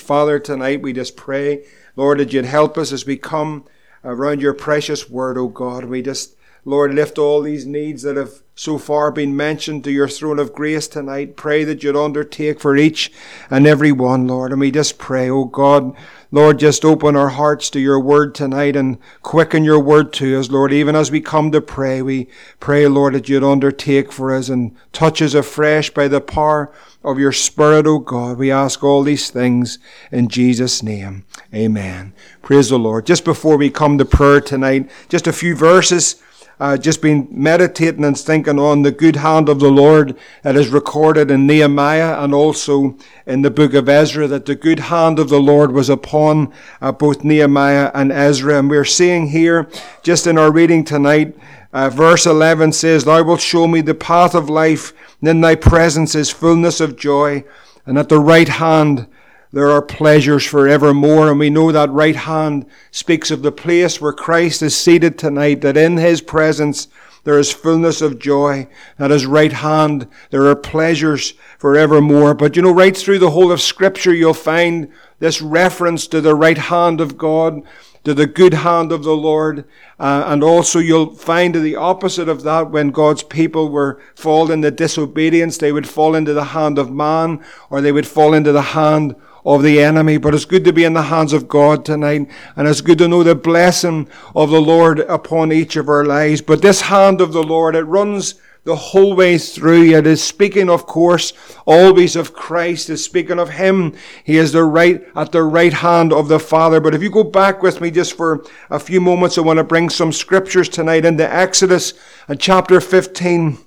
Father, tonight we just pray, Lord, that you'd help us as we come around your precious word, O God. We just, Lord, lift all these needs that have so far been mentioned to your throne of grace tonight. Pray that you'd undertake for each and every one, Lord. And we just pray, oh God, Lord, just open our hearts to your word tonight and quicken your word to us, Lord. Even as we come to pray, we pray, Lord, that you'd undertake for us and touch us afresh by the power of your Spirit, O God. We ask all these things in Jesus' name. Amen. Praise the Lord. Just before we come to prayer tonight, just a few verses uh, just been meditating and thinking on the good hand of the Lord that is recorded in Nehemiah and also in the book of Ezra, that the good hand of the Lord was upon uh, both Nehemiah and Ezra. And we're seeing here, just in our reading tonight, uh, verse 11 says, Thou wilt show me the path of life, and in thy presence is fullness of joy, and at the right hand there are pleasures forevermore. And we know that right hand speaks of the place where Christ is seated tonight, that in his presence there is fullness of joy. At his right hand there are pleasures forevermore. But you know, right through the whole of scripture, you'll find this reference to the right hand of God, to the good hand of the Lord. Uh, and also you'll find the opposite of that when God's people were fall into disobedience, they would fall into the hand of man or they would fall into the hand of the enemy, but it's good to be in the hands of God tonight, and it's good to know the blessing of the Lord upon each of our lives. But this hand of the Lord, it runs the whole way through. It is speaking, of course, always of Christ. It's speaking of Him. He is the right, at the right hand of the Father. But if you go back with me just for a few moments, I want to bring some scriptures tonight into Exodus and chapter 15.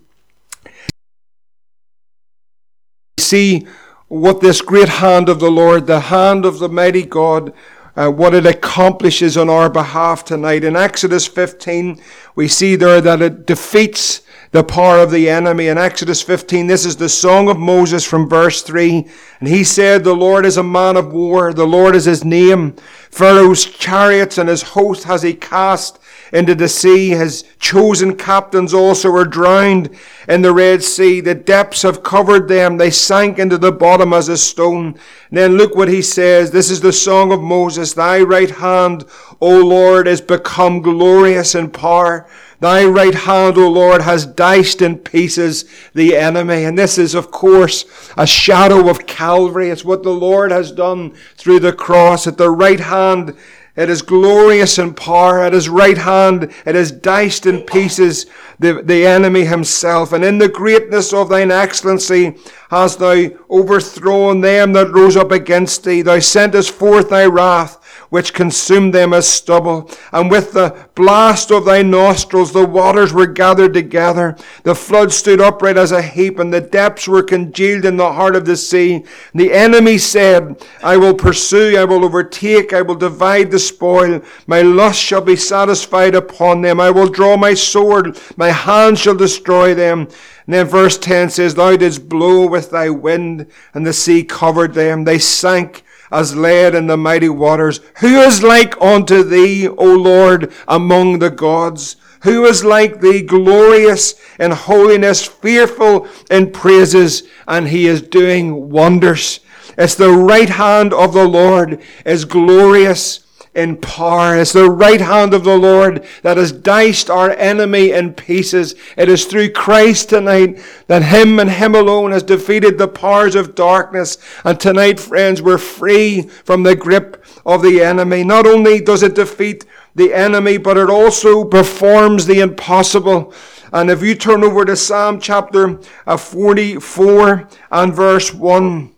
See what this great hand of the Lord, the hand of the mighty God, uh, what it accomplishes on our behalf tonight. In Exodus 15, we see there that it defeats the power of the enemy. In Exodus 15, this is the song of Moses from verse 3. And he said, The Lord is a man of war, the Lord is his name. Pharaoh's chariots and his host has he cast into the sea. His chosen captains also were drowned in the Red Sea. The depths have covered them. They sank into the bottom as a stone. And then look what he says. This is the song of Moses. Thy right hand, O Lord, is become glorious in power. Thy right hand, O Lord, has diced in pieces the enemy. And this is, of course, a shadow of Calvary. It's what the Lord has done through the cross. At the right hand it is glorious in power. At his right hand, it is diced in pieces the, the enemy himself. And in the greatness of thine excellency hast thou overthrown them that rose up against thee. Thou sentest forth thy wrath which consumed them as stubble. And with the blast of thy nostrils, the waters were gathered together. The flood stood upright as a heap, and the depths were congealed in the heart of the sea. The enemy said, I will pursue, I will overtake, I will divide the spoil. My lust shall be satisfied upon them. I will draw my sword, my hand shall destroy them. And then verse 10 says, Thou didst blow with thy wind, and the sea covered them. They sank as lead in the mighty waters. Who is like unto thee, O Lord, among the gods? Who is like thee, glorious in holiness, fearful in praises, and he is doing wonders. It's the right hand of the Lord is glorious in power. It's the right hand of the Lord that has diced our enemy in pieces. It is through Christ tonight that Him and Him alone has defeated the powers of darkness. And tonight, friends, we're free from the grip of the enemy. Not only does it defeat the enemy, but it also performs the impossible. And if you turn over to Psalm chapter uh, 44 and verse 1,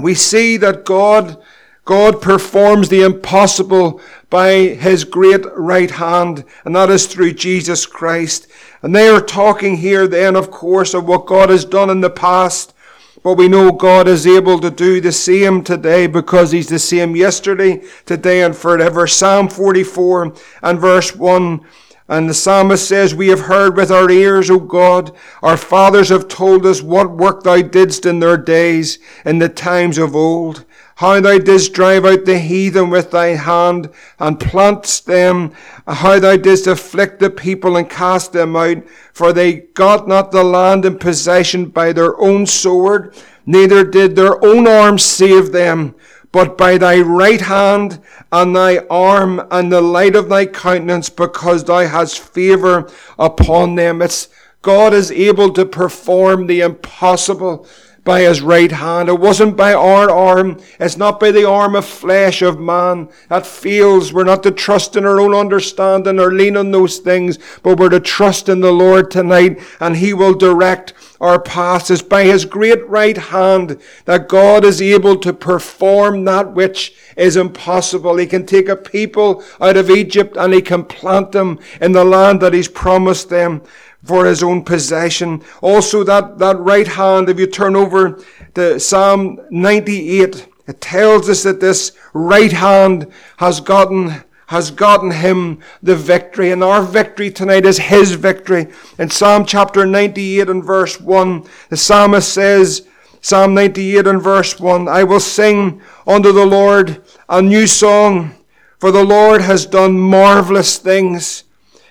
we see that God God performs the impossible by his great right hand, and that is through Jesus Christ. And they are talking here then, of course, of what God has done in the past. But we know God is able to do the same today because He's the same yesterday, today, and forever. Psalm 44 and verse 1. And the psalmist says, We have heard with our ears, O God. Our fathers have told us what work thou didst in their days, in the times of old how thou didst drive out the heathen with thy hand and plantest them, how thou didst afflict the people and cast them out, for they got not the land in possession by their own sword, neither did their own arm save them, but by thy right hand and thy arm and the light of thy countenance, because thou hast favor upon them. It's God is able to perform the impossible by his right hand. It wasn't by our arm. It's not by the arm of flesh of man that fails. We're not to trust in our own understanding or lean on those things, but we're to trust in the Lord tonight and he will direct our paths. It's by his great right hand that God is able to perform that which is impossible. He can take a people out of Egypt and he can plant them in the land that he's promised them for his own possession. Also that, that right hand, if you turn over to Psalm 98, it tells us that this right hand has gotten has gotten him the victory. And our victory tonight is his victory. In Psalm chapter 98 and verse 1, the psalmist says, Psalm 98 and verse 1, I will sing unto the Lord a new song, for the Lord has done marvelous things.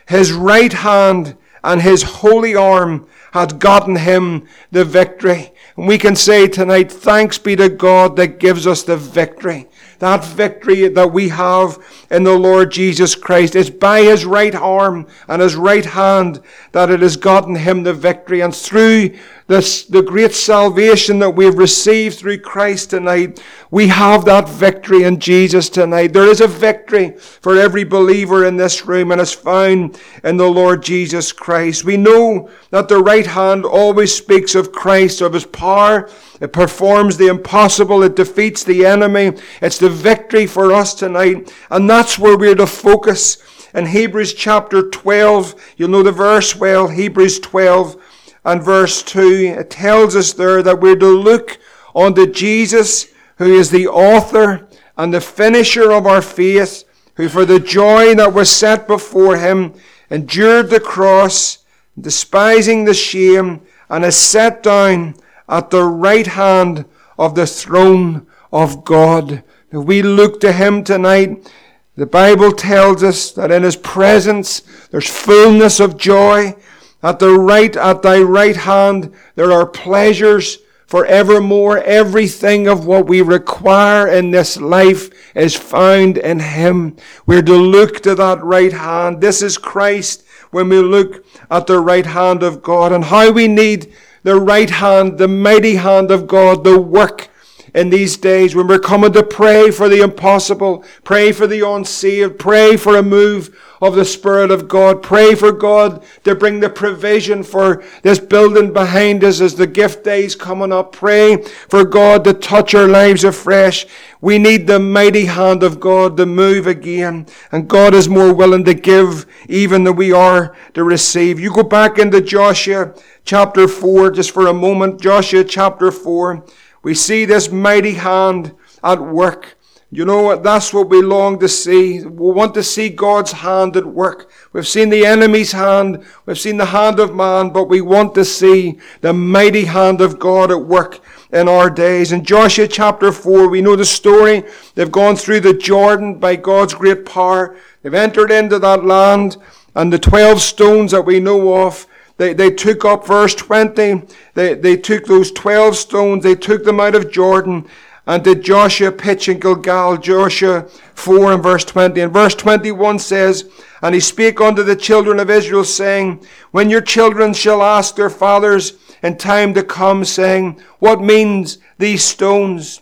His right hand and his holy arm had gotten him the victory. And we can say tonight, thanks be to God that gives us the victory. That victory that we have in the Lord Jesus Christ. It's by his right arm and his right hand that it has gotten him the victory. And through this, the great salvation that we've received through Christ tonight, we have that victory in Jesus tonight. There is a victory for every believer in this room and it's found in the Lord Jesus Christ. We know that the right hand always speaks of Christ, of his power. It performs the impossible. It defeats the enemy. It's the victory for us tonight. And that's where we're to focus. In Hebrews chapter 12, you'll know the verse well, Hebrews 12 and verse 2, it tells us there that we're to look unto Jesus, who is the author and the finisher of our faith, who for the joy that was set before him endured the cross, despising the shame, and is set down at the right hand of the throne of God. If we look to him tonight, the Bible tells us that in his presence there's fullness of joy. At the right, at thy right hand, there are pleasures for evermore. Everything of what we require in this life is found in Him. We're to look to that right hand. This is Christ when we look at the right hand of God and how we need the right hand, the mighty hand of God, the work in these days when we're coming to pray for the impossible, pray for the unsaved, pray for a move of the Spirit of God. Pray for God to bring the provision for this building behind us as the gift days coming up. Pray for God to touch our lives afresh. We need the mighty hand of God to move again. And God is more willing to give even than we are to receive. You go back into Joshua chapter 4 just for a moment. Joshua chapter 4. We see this mighty hand at work. You know what? That's what we long to see. We want to see God's hand at work. We've seen the enemy's hand. We've seen the hand of man, but we want to see the mighty hand of God at work in our days. In Joshua chapter 4, we know the story. They've gone through the Jordan by God's great power. They've entered into that land and the 12 stones that we know of, they, they took up verse 20. They, they took those 12 stones. They took them out of Jordan and did Joshua pitch in Gilgal, Joshua 4 and verse 20. And verse 21 says, And he spake unto the children of Israel, saying, When your children shall ask their fathers in time to come, saying, What means these stones?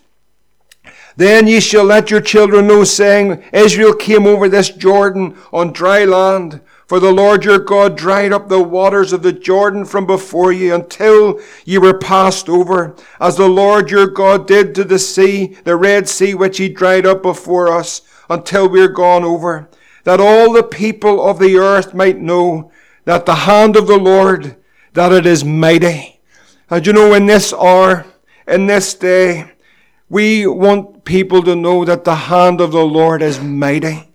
Then ye shall let your children know, saying, Israel came over this Jordan on dry land. For the Lord your God dried up the waters of the Jordan from before you until ye were passed over, as the Lord your God did to the sea, the Red Sea, which he dried up before us, until we are gone over, that all the people of the earth might know that the hand of the Lord, that it is mighty. And you know, in this hour, in this day, we want people to know that the hand of the Lord is mighty.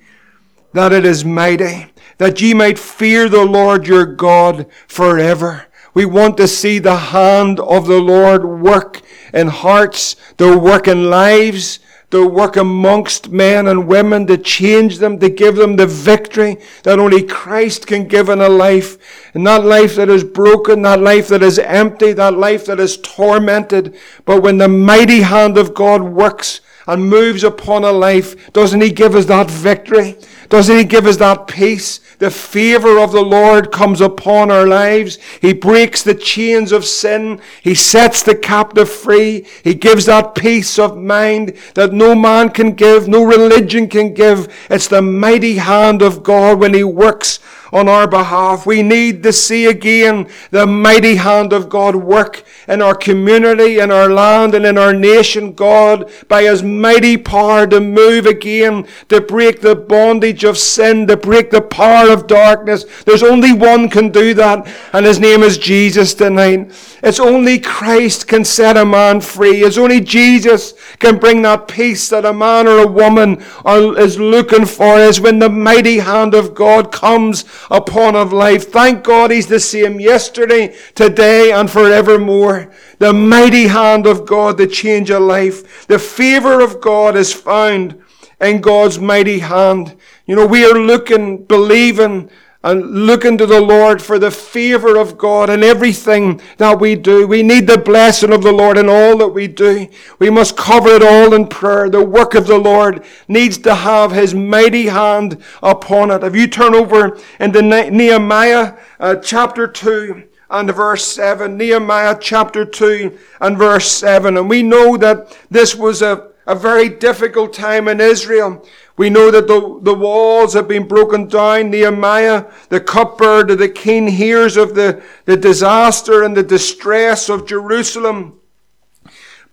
That it is mighty that ye might fear the Lord your God forever. We want to see the hand of the Lord work in hearts, to work in lives, to work amongst men and women, to change them, to give them the victory that only Christ can give in a life. And life that is broken, that life that is empty, that life that is tormented. But when the mighty hand of God works, and moves upon a life, doesn't He give us that victory? Doesn't He give us that peace? The favor of the Lord comes upon our lives. He breaks the chains of sin. He sets the captive free. He gives that peace of mind that no man can give, no religion can give. It's the mighty hand of God when He works on our behalf. We need to see again the mighty hand of God work in our community, in our land, and in our nation. God, by His mighty power to move again, to break the bondage of sin, to break the power of darkness. There's only one can do that, and His name is Jesus tonight. It's only Christ can set a man free. It's only Jesus can bring that peace that a man or a woman are, is looking for is when the mighty hand of God comes upon of life. Thank God He's the same yesterday, today, and forevermore. The mighty hand of God the change of life. The favor of God is found in God's mighty hand. You know, we are looking, believing, and looking to the Lord for the favor of God in everything that we do. We need the blessing of the Lord in all that we do. We must cover it all in prayer. The work of the Lord needs to have His mighty hand upon it. If you turn over into Nehemiah uh, chapter 2, and verse 7, Nehemiah chapter 2 and verse 7. And we know that this was a, a very difficult time in Israel. We know that the, the walls have been broken down. Nehemiah, the cupbearer the king, hears of the, the disaster and the distress of Jerusalem.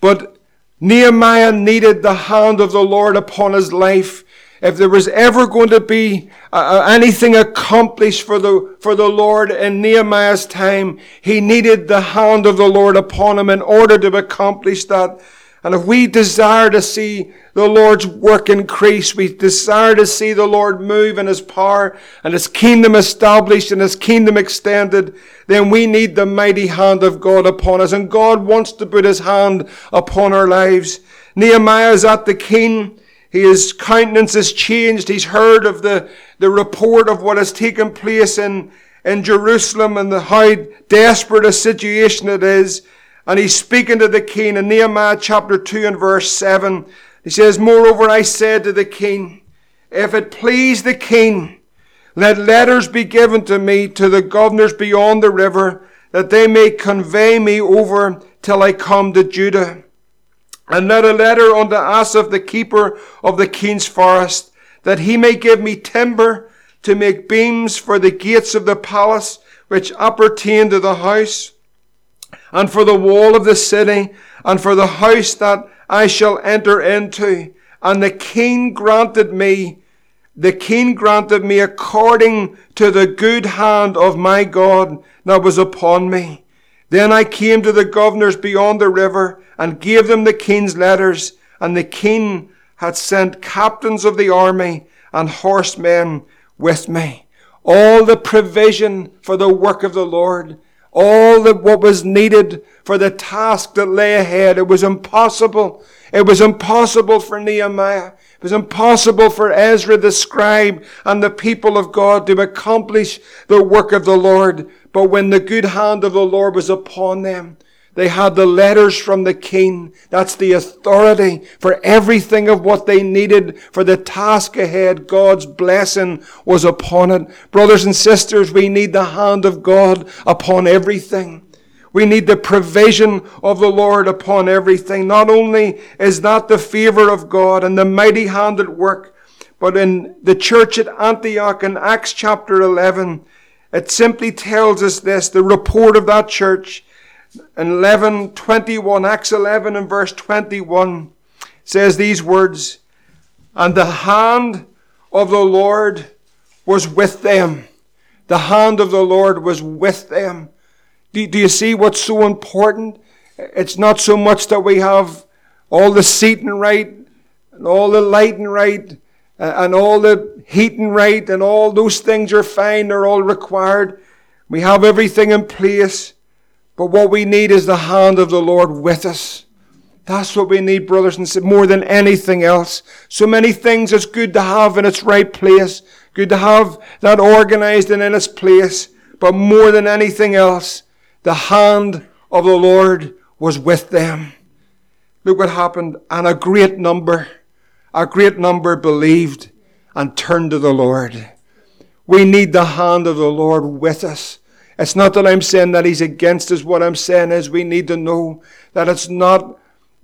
But Nehemiah needed the hand of the Lord upon his life. If there was ever going to be uh, uh anything accomplished for the, for the Lord in Nehemiah's time, he needed the hand of the Lord upon him in order to accomplish that. And if we desire to see the Lord's work increase, we desire to see the Lord move in His power and His kingdom established and His kingdom extended, then we need the mighty hand of God upon us. And God wants to put His hand upon our lives. Nehemiah is at the king. His countenance has changed. He's heard of the, the report of what has taken place in, in Jerusalem and the, how desperate a situation it is. And he's speaking to the king in Nehemiah chapter 2 and verse 7. He says, Moreover, I said to the king, If it please the king, let letters be given to me to the governors beyond the river, that they may convey me over till I come to Judah. And let a letter unto Asaph, the keeper of the king's forest, that he may give me timber to make beams for the gates of the palace which appertain to the house and for the wall of the city, and for the house that I shall enter into. And the king granted me, the king granted me according to the good hand of my God that was upon me. Then I came to the governors beyond the river and gave them the king's letters, and the king had sent captains of the army and horsemen with me. All the provision for the work of the Lord all that what was needed for the task that lay ahead. It was impossible. It was impossible for Nehemiah. It was impossible for Ezra the scribe and the people of God to accomplish the work of the Lord. But when the good hand of the Lord was upon them, they had the letters from the king. That's the authority for everything of what they needed for the task ahead. God's blessing was upon it. Brothers and sisters, we need the hand of God upon everything. We need the provision of the Lord upon everything. Not only is that the favor of God and the mighty hand at work, but in the church at Antioch in Acts chapter 11, it simply tells us this, the report of that church. In 11, 21, Acts 11 and verse 21 says these words, And the hand of the Lord was with them. The hand of the Lord was with them. Do, do you see what's so important? It's not so much that we have all the seating right, and all the lighting right, and all the heating right, and all those things are fine, they're all required. We have everything in place. But what we need is the hand of the Lord with us. That's what we need, brothers and sisters, more than anything else. So many things it's good to have in its right place. Good to have that organized and in its place. But more than anything else, the hand of the Lord was with them. Look what happened. And a great number, a great number believed and turned to the Lord. We need the hand of the Lord with us. It's not that I'm saying that He's against us. What I'm saying is we need to know that it's not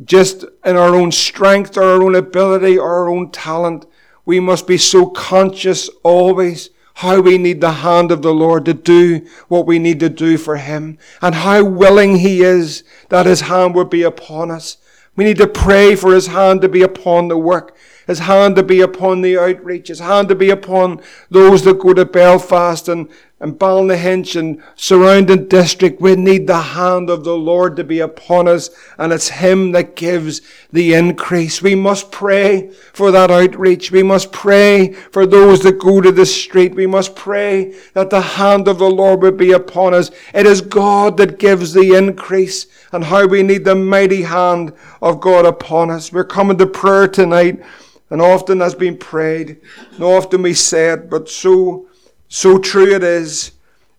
just in our own strength or our own ability or our own talent. We must be so conscious always how we need the hand of the Lord to do what we need to do for Him and how willing He is that His hand would be upon us. We need to pray for His hand to be upon the work. His hand to be upon the outreach, His hand to be upon those that go to Belfast and, and Ballynahinch and surrounding district. We need the hand of the Lord to be upon us, and it's Him that gives the increase. We must pray for that outreach. We must pray for those that go to the street. We must pray that the hand of the Lord would be upon us. It is God that gives the increase, and how we need the mighty hand of God upon us. We're coming to prayer tonight and often has been prayed, and often we say it, but so, so true it is.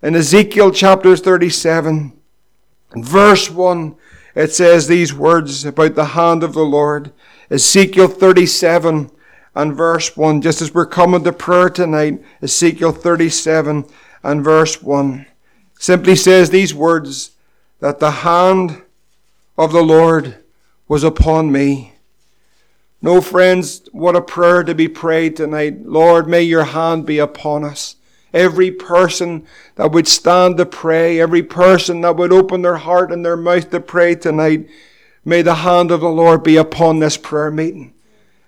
In Ezekiel chapter 37, verse 1, it says these words about the hand of the Lord. Ezekiel 37 and verse 1, just as we're coming to prayer tonight, Ezekiel 37 and verse 1 simply says these words that the hand of the Lord was upon me no, friends, what a prayer to be prayed tonight. Lord, may your hand be upon us. Every person that would stand to pray, every person that would open their heart and their mouth to pray tonight, may the hand of the Lord be upon this prayer meeting.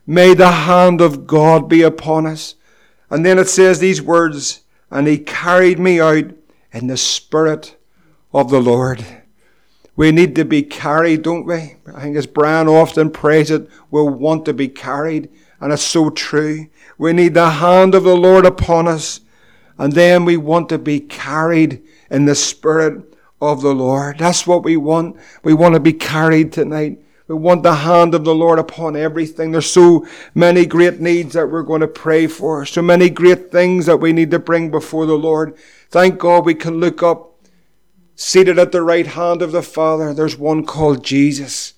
May the hand of God be upon us. And then it says these words, and he carried me out in the spirit of the Lord. We need to be carried, don't we? I think as Brian often prays it, we want to be carried. And it's so true. We need the hand of the Lord upon us. And then we want to be carried in the Spirit of the Lord. That's what we want. We want to be carried tonight. We want the hand of the Lord upon everything. There's so many great needs that we're going to pray for. So many great things that we need to bring before the Lord. Thank God we can look up Seated at the right hand of the Father, there's one called Jesus.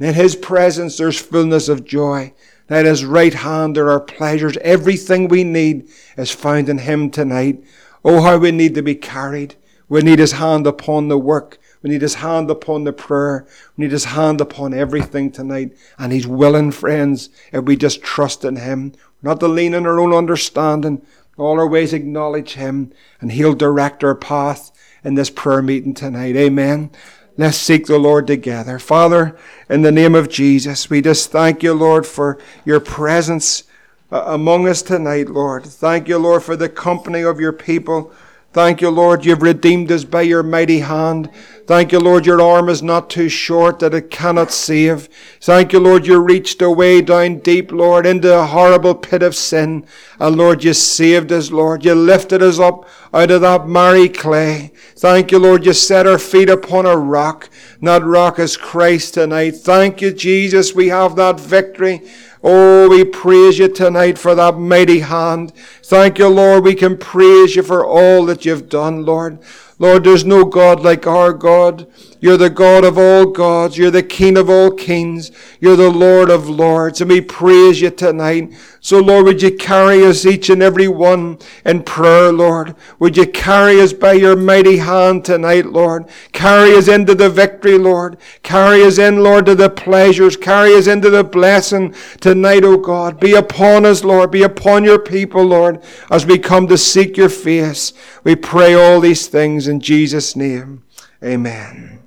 In His presence, there's fullness of joy. At His right hand, there are pleasures. Everything we need is found in Him tonight. Oh, how we need to be carried. We need His hand upon the work. We need His hand upon the prayer. We need His hand upon everything tonight. And He's willing, friends, if we just trust in Him. Not to lean on our own understanding. All our ways acknowledge Him, and He'll direct our path in this prayer meeting tonight. Amen. Let's seek the Lord together. Father, in the name of Jesus, we just thank you, Lord, for your presence uh, among us tonight, Lord. Thank you, Lord, for the company of your people. Thank you, Lord, you've redeemed us by your mighty hand. Thank you, Lord, your arm is not too short that it cannot save. Thank you, Lord, you reached away down deep, Lord, into a horrible pit of sin. And Lord, you saved us, Lord. You lifted us up out of that miry clay. Thank you, Lord, you set our feet upon a rock. That rock is Christ tonight. Thank you, Jesus, we have that victory. Oh, we praise you tonight for that mighty hand. Thank you, Lord. We can praise you for all that you've done, Lord. Lord, there's no God like our God. You're the God of all gods. You're the King of all kings. You're the Lord of lords. And we praise you tonight. So, Lord, would you carry us each and every one in prayer, Lord? Would you carry us by your mighty hand tonight, Lord? Carry us into the victory, Lord. Carry us in, Lord, to the pleasures. Carry us into the blessing tonight, O God. Be upon us, Lord. Be upon your people, Lord, as we come to seek your face. We pray all these things in Jesus' name. Amen.